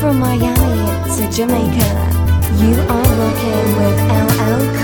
From Miami to Jamaica, you are rocking with LL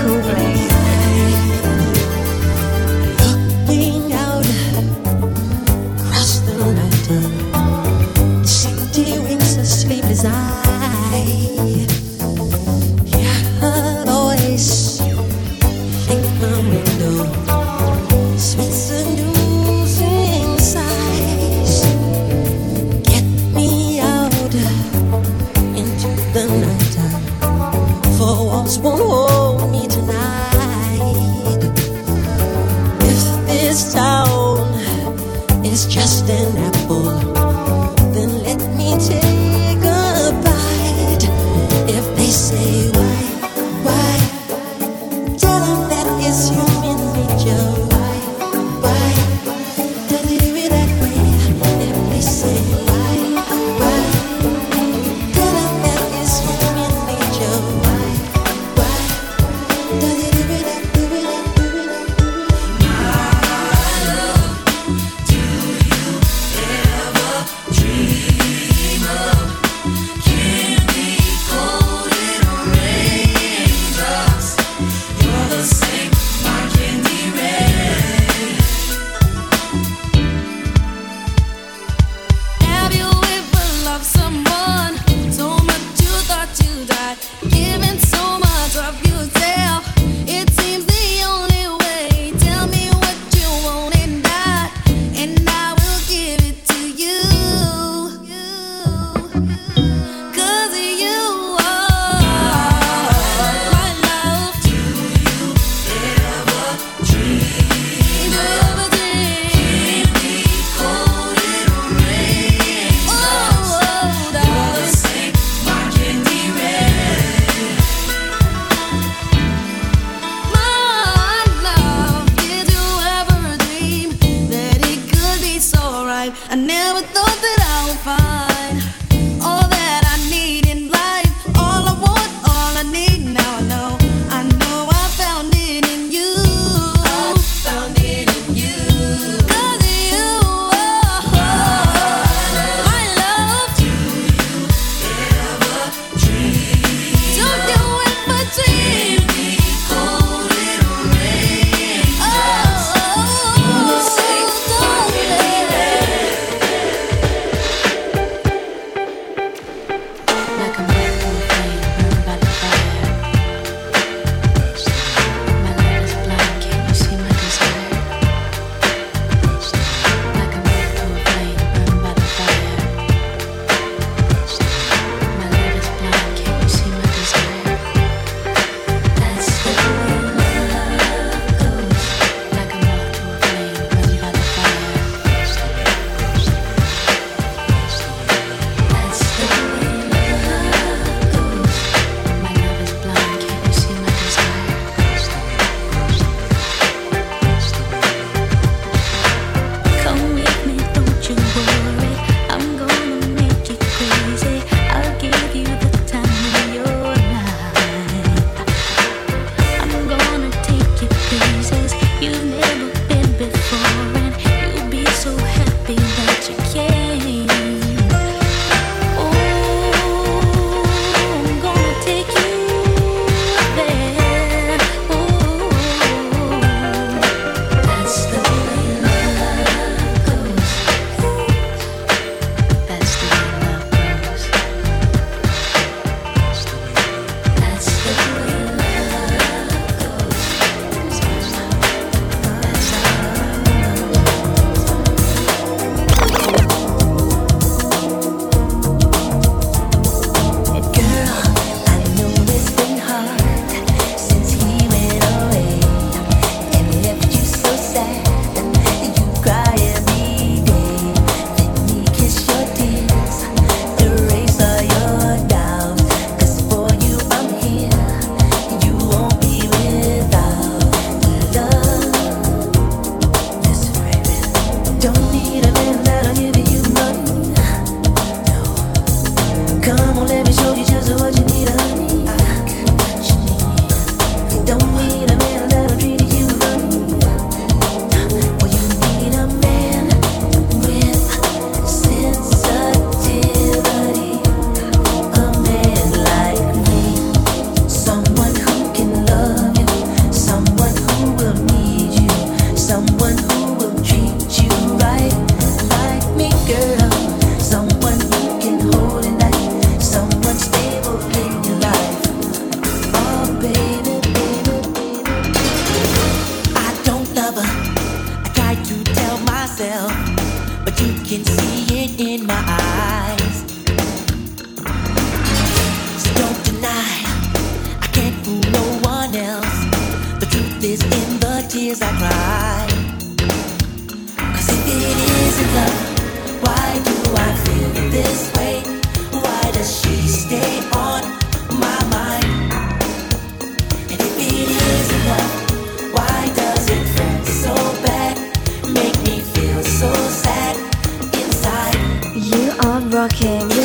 myself, but you can see it in my eyes. So don't deny, I can't fool no one else. The truth is in the tears I cry. Cause if it isn't love, why do I feel this way? Rocking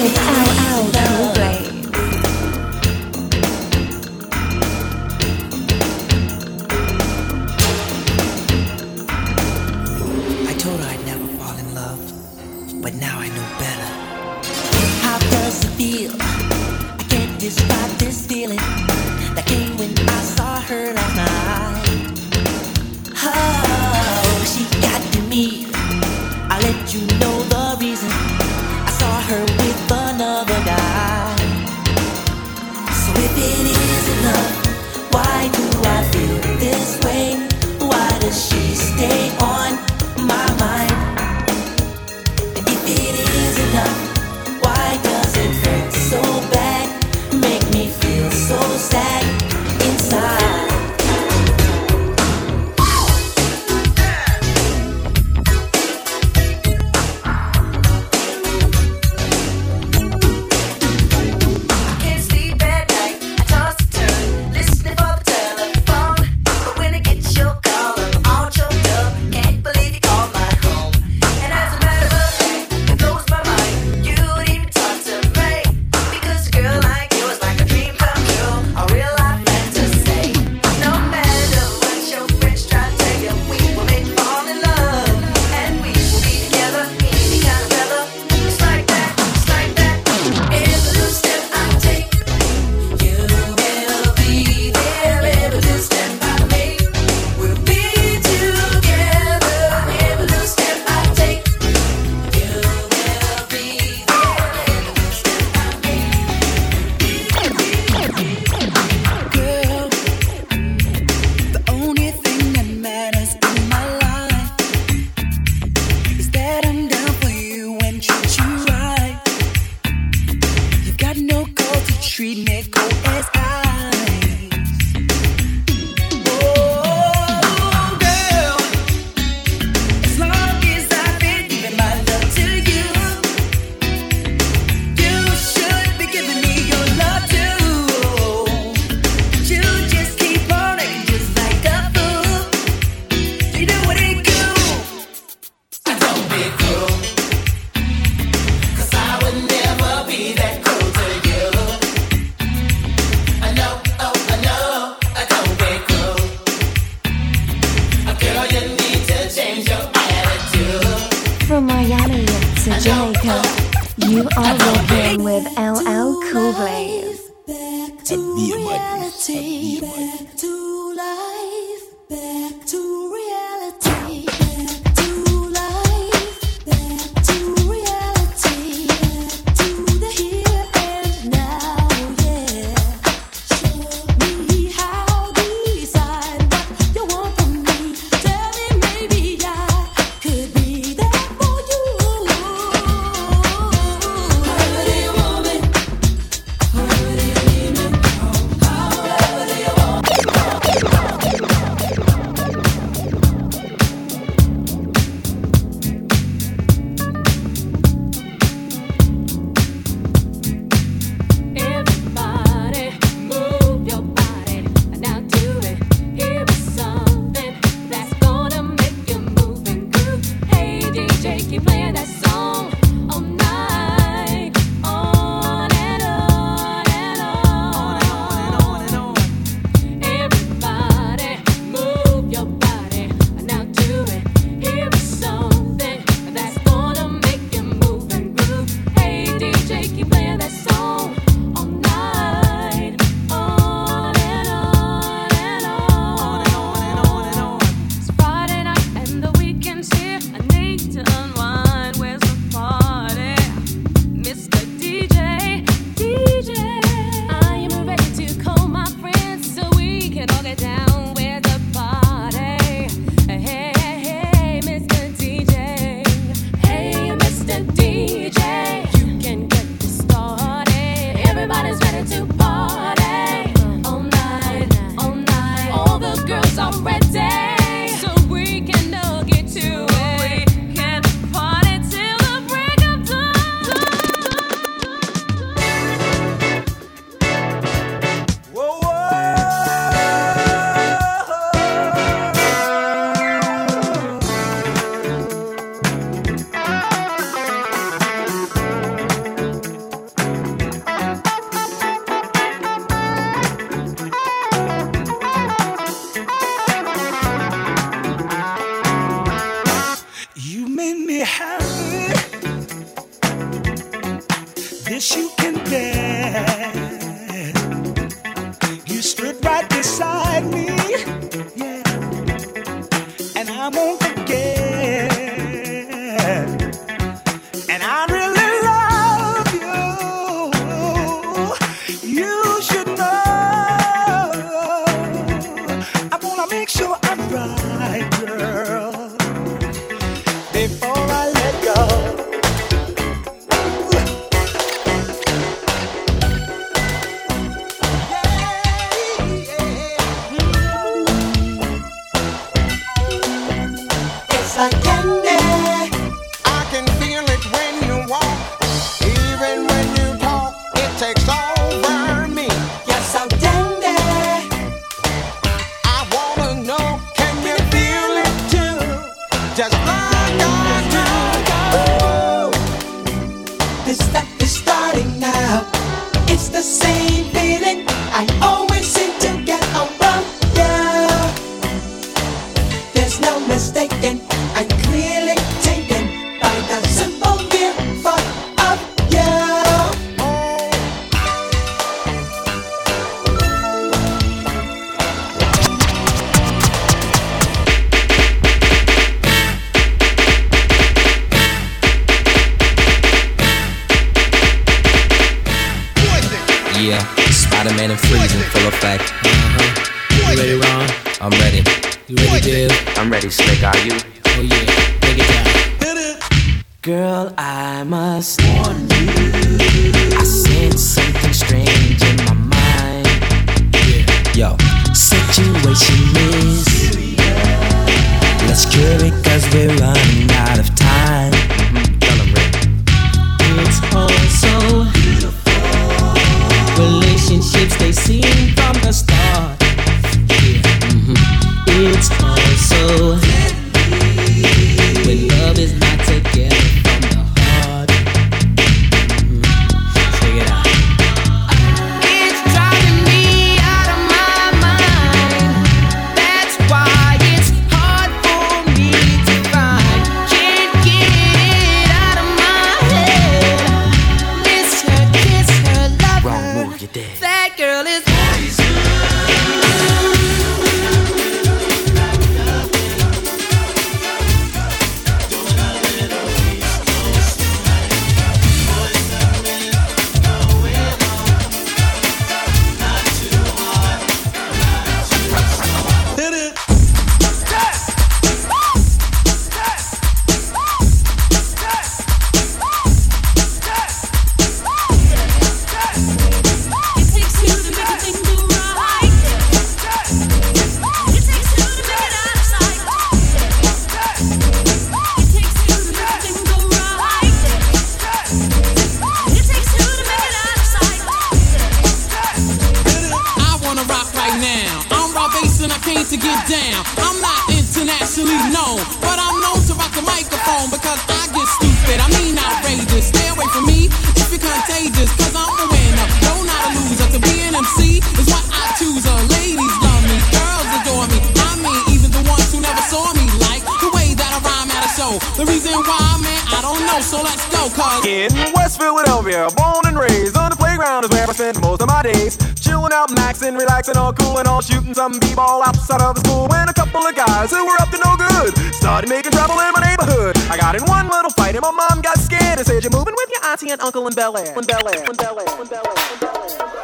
and why, man, I don't know, so let's go, cuz. Yeah, West Philadelphia, born and raised on the playground is where I spend most of my days. Chilling out, maxing, relaxing, all cool and all shooting some b-ball outside of the school. When a couple of guys who were up to no good started making trouble in my neighborhood. I got in one little fight and my mom got scared and said, You're moving with your auntie and uncle in Bel Air. In Bel Air, in Bel Air, in Bel Air, in Bel Air.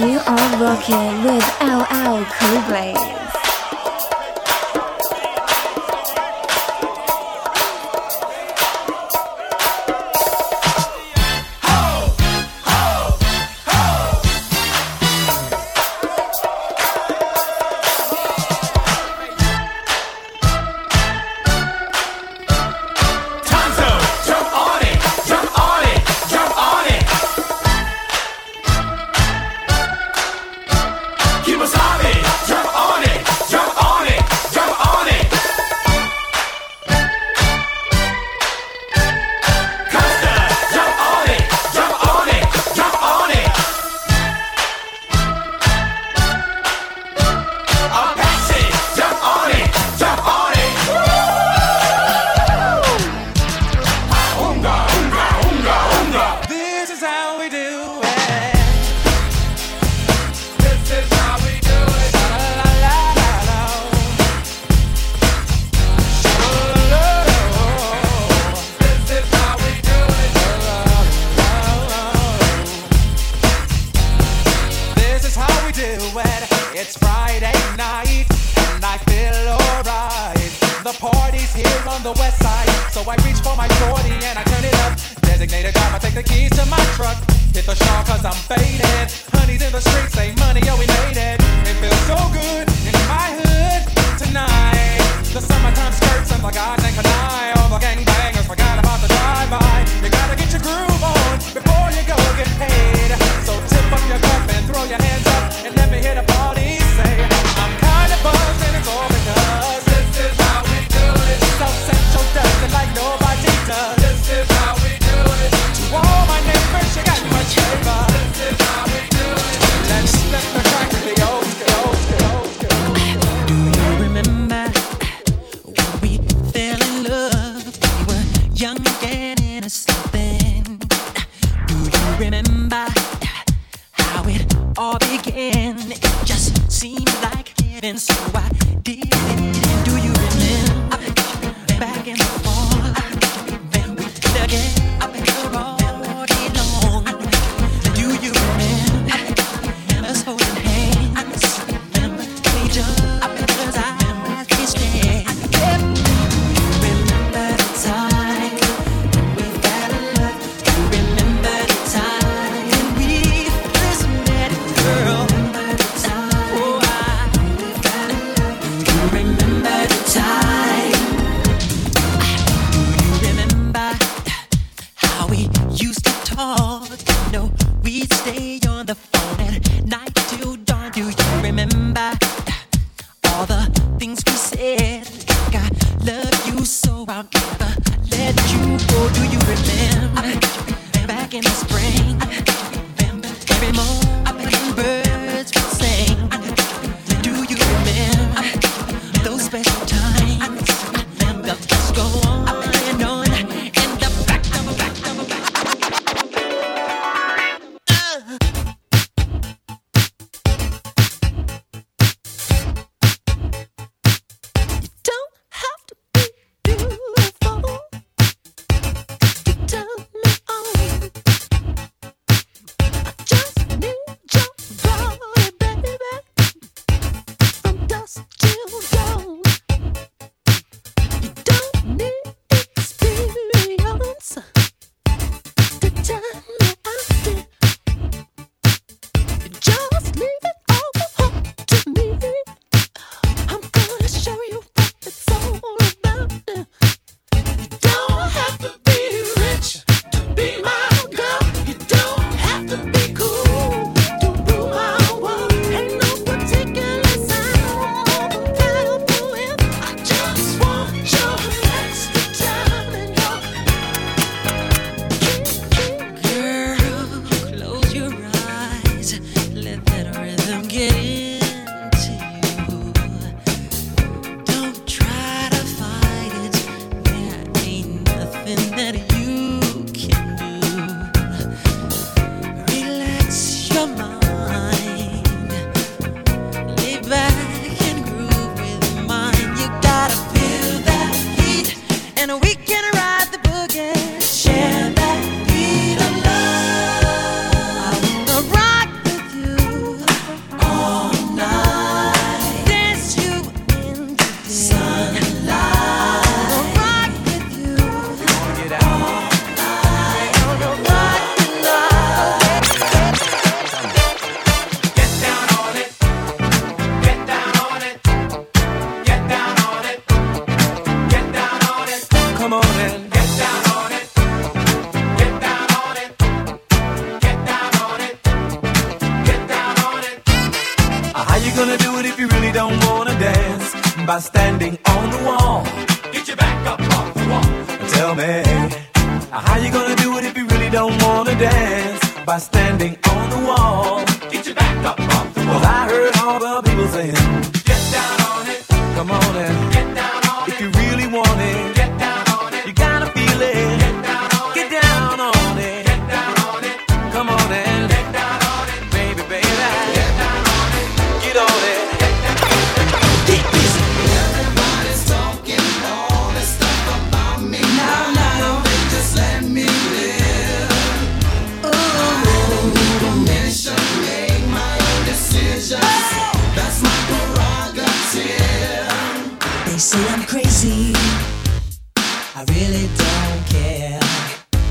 You are rocking with LL Cool Blade. This is how we do the keys to my truck. Hit the shop cause I'm faded. Honey's in the streets, say money, oh we know again.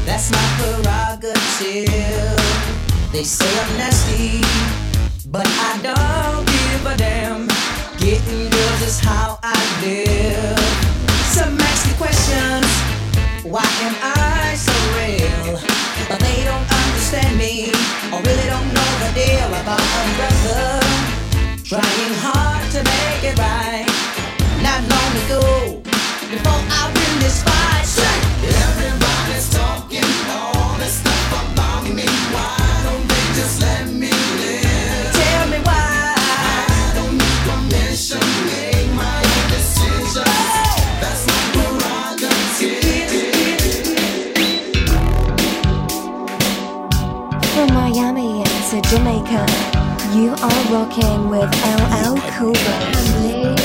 That's my prerogative. They say I'm nasty, but I don't give a damn. Getting girls is how I live. Some ask me questions. Why am I so real? But they don't understand me, or really don't know the deal about a brother. Trying hard to make it right. Not long ago, before I win this fight, Jamaica, you are rocking with LL Cool J.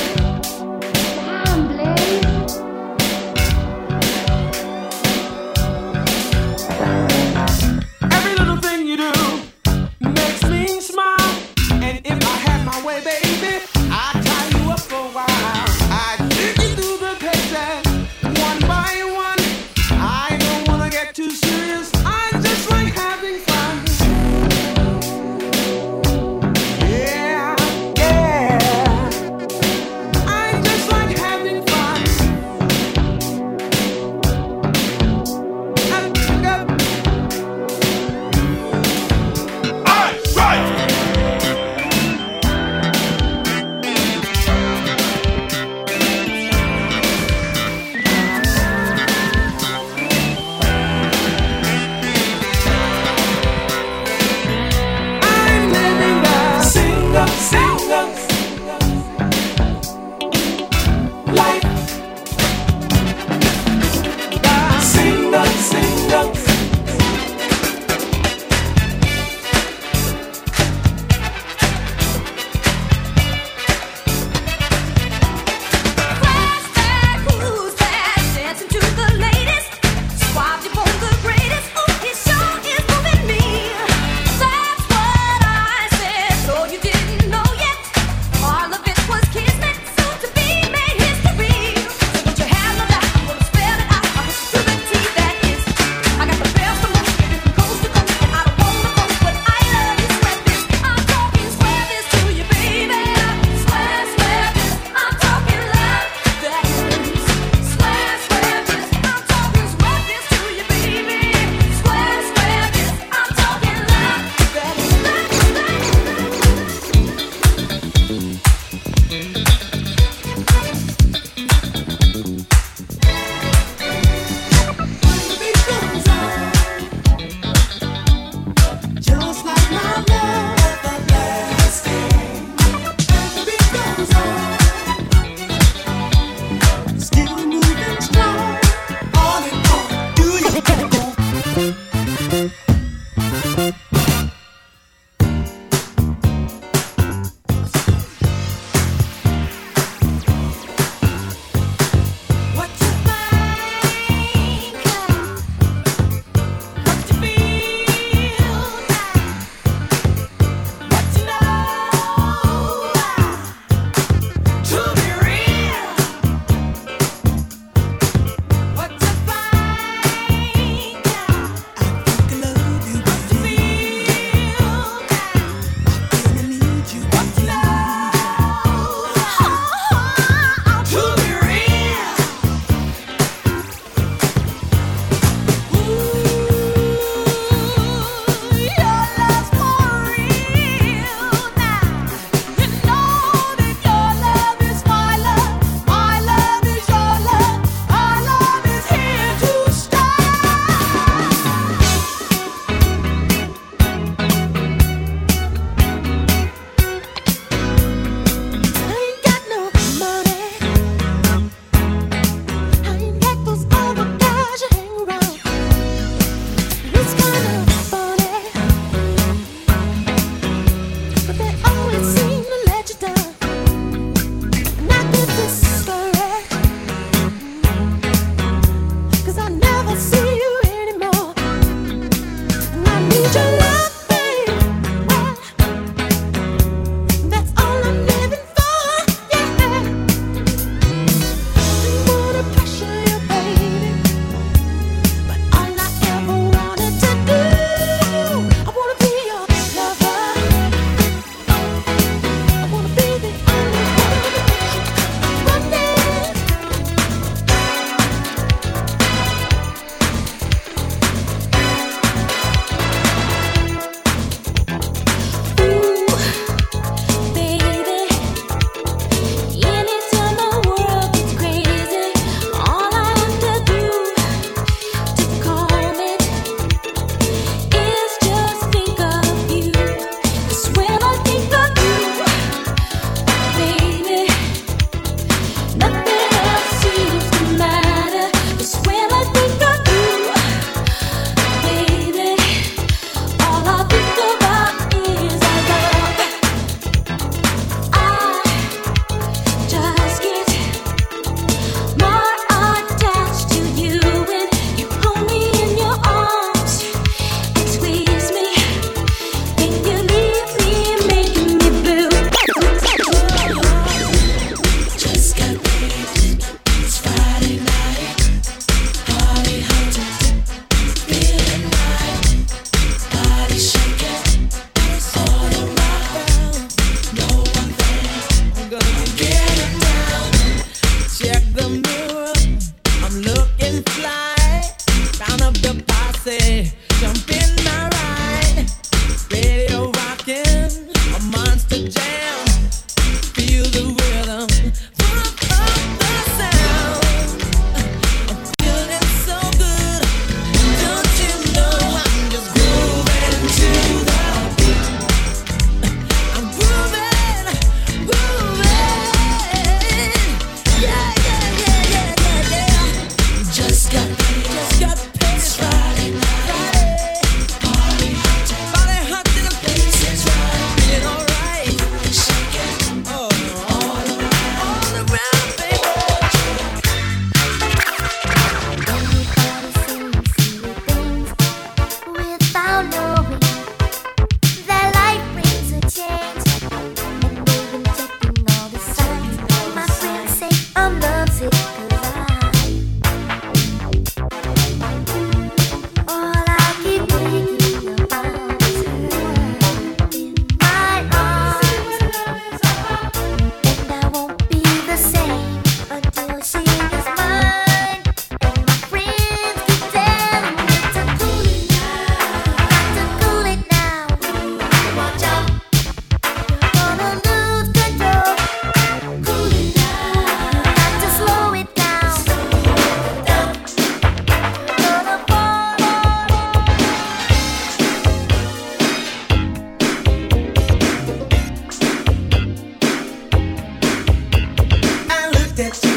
that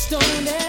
Just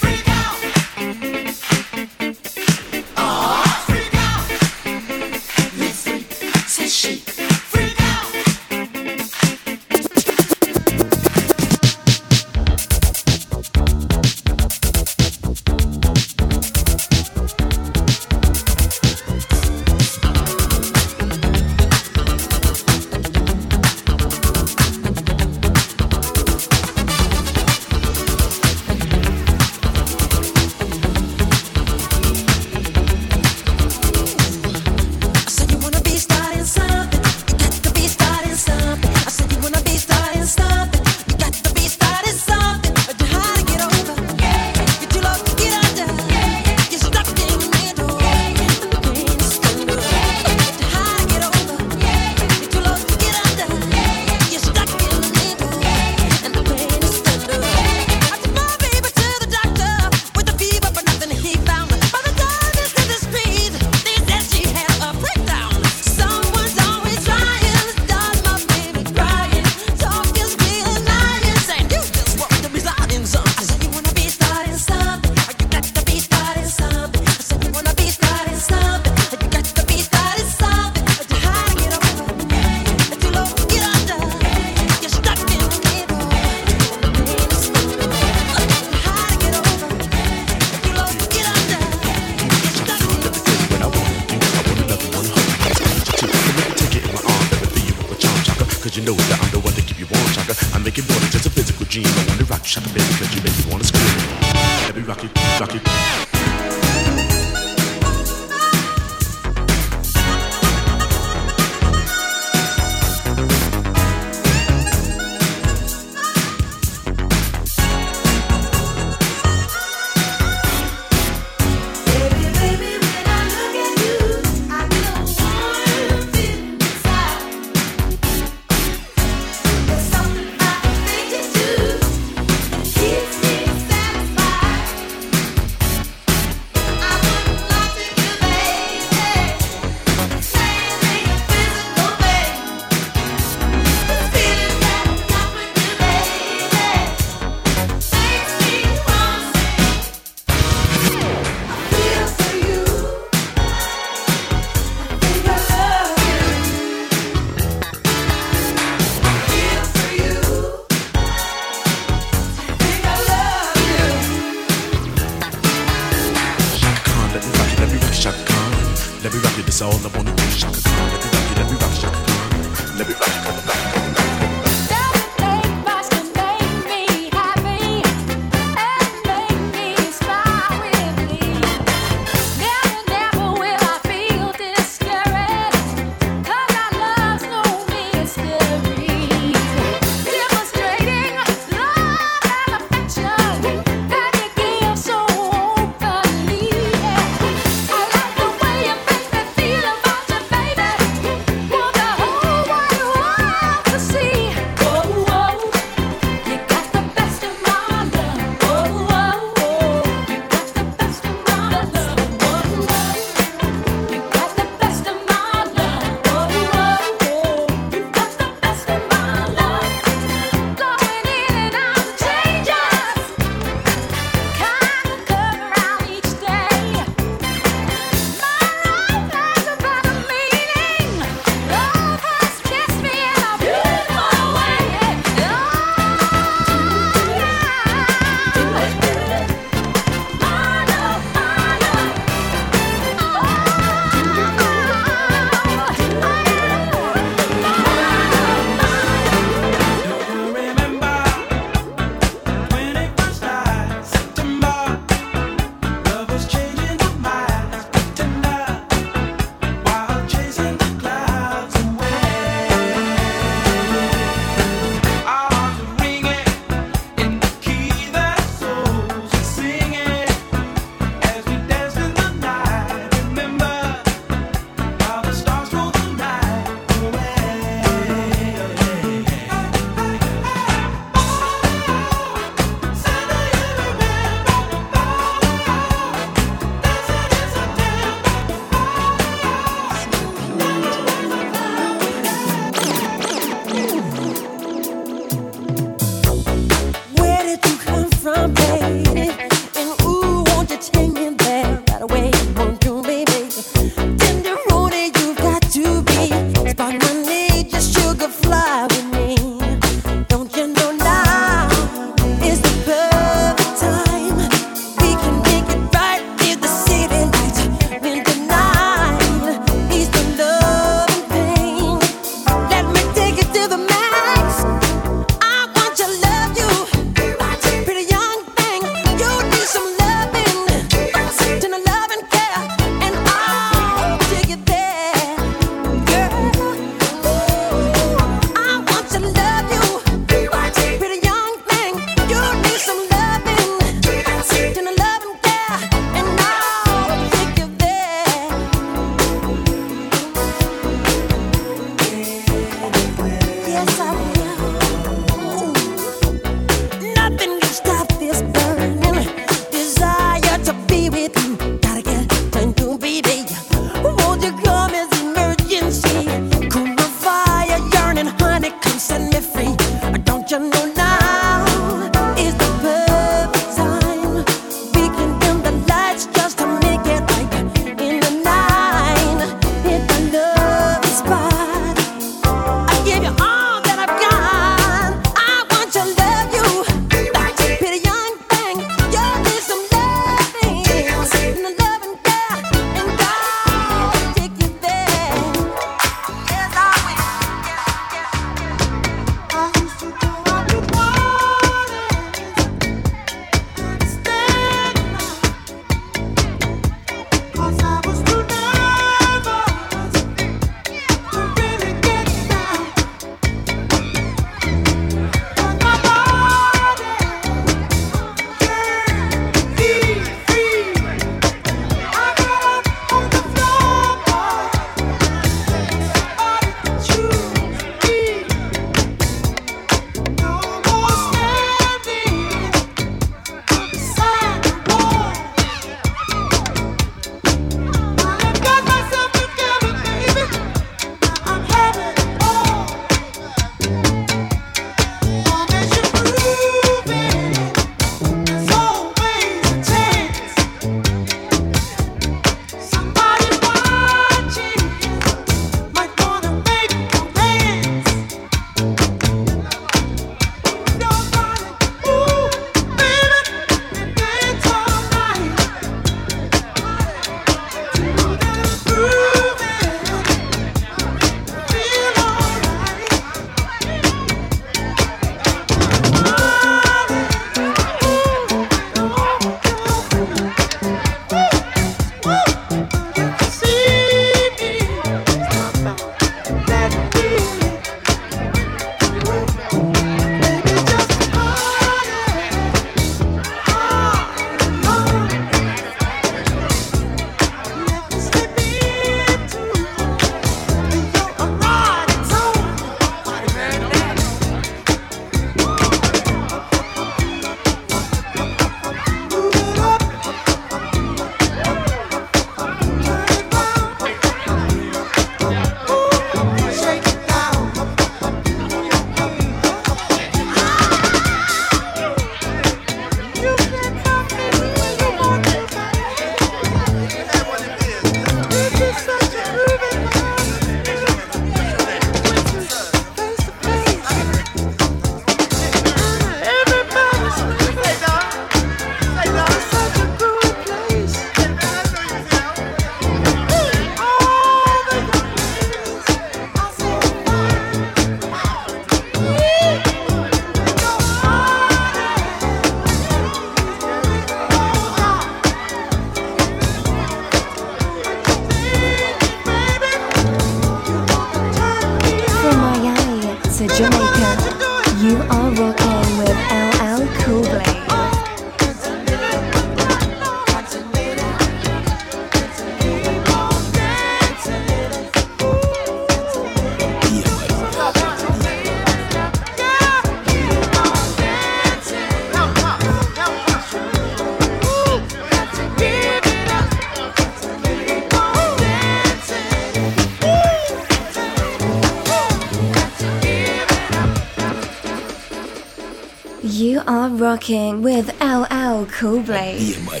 rocking with LL Cool Blade. Yeah.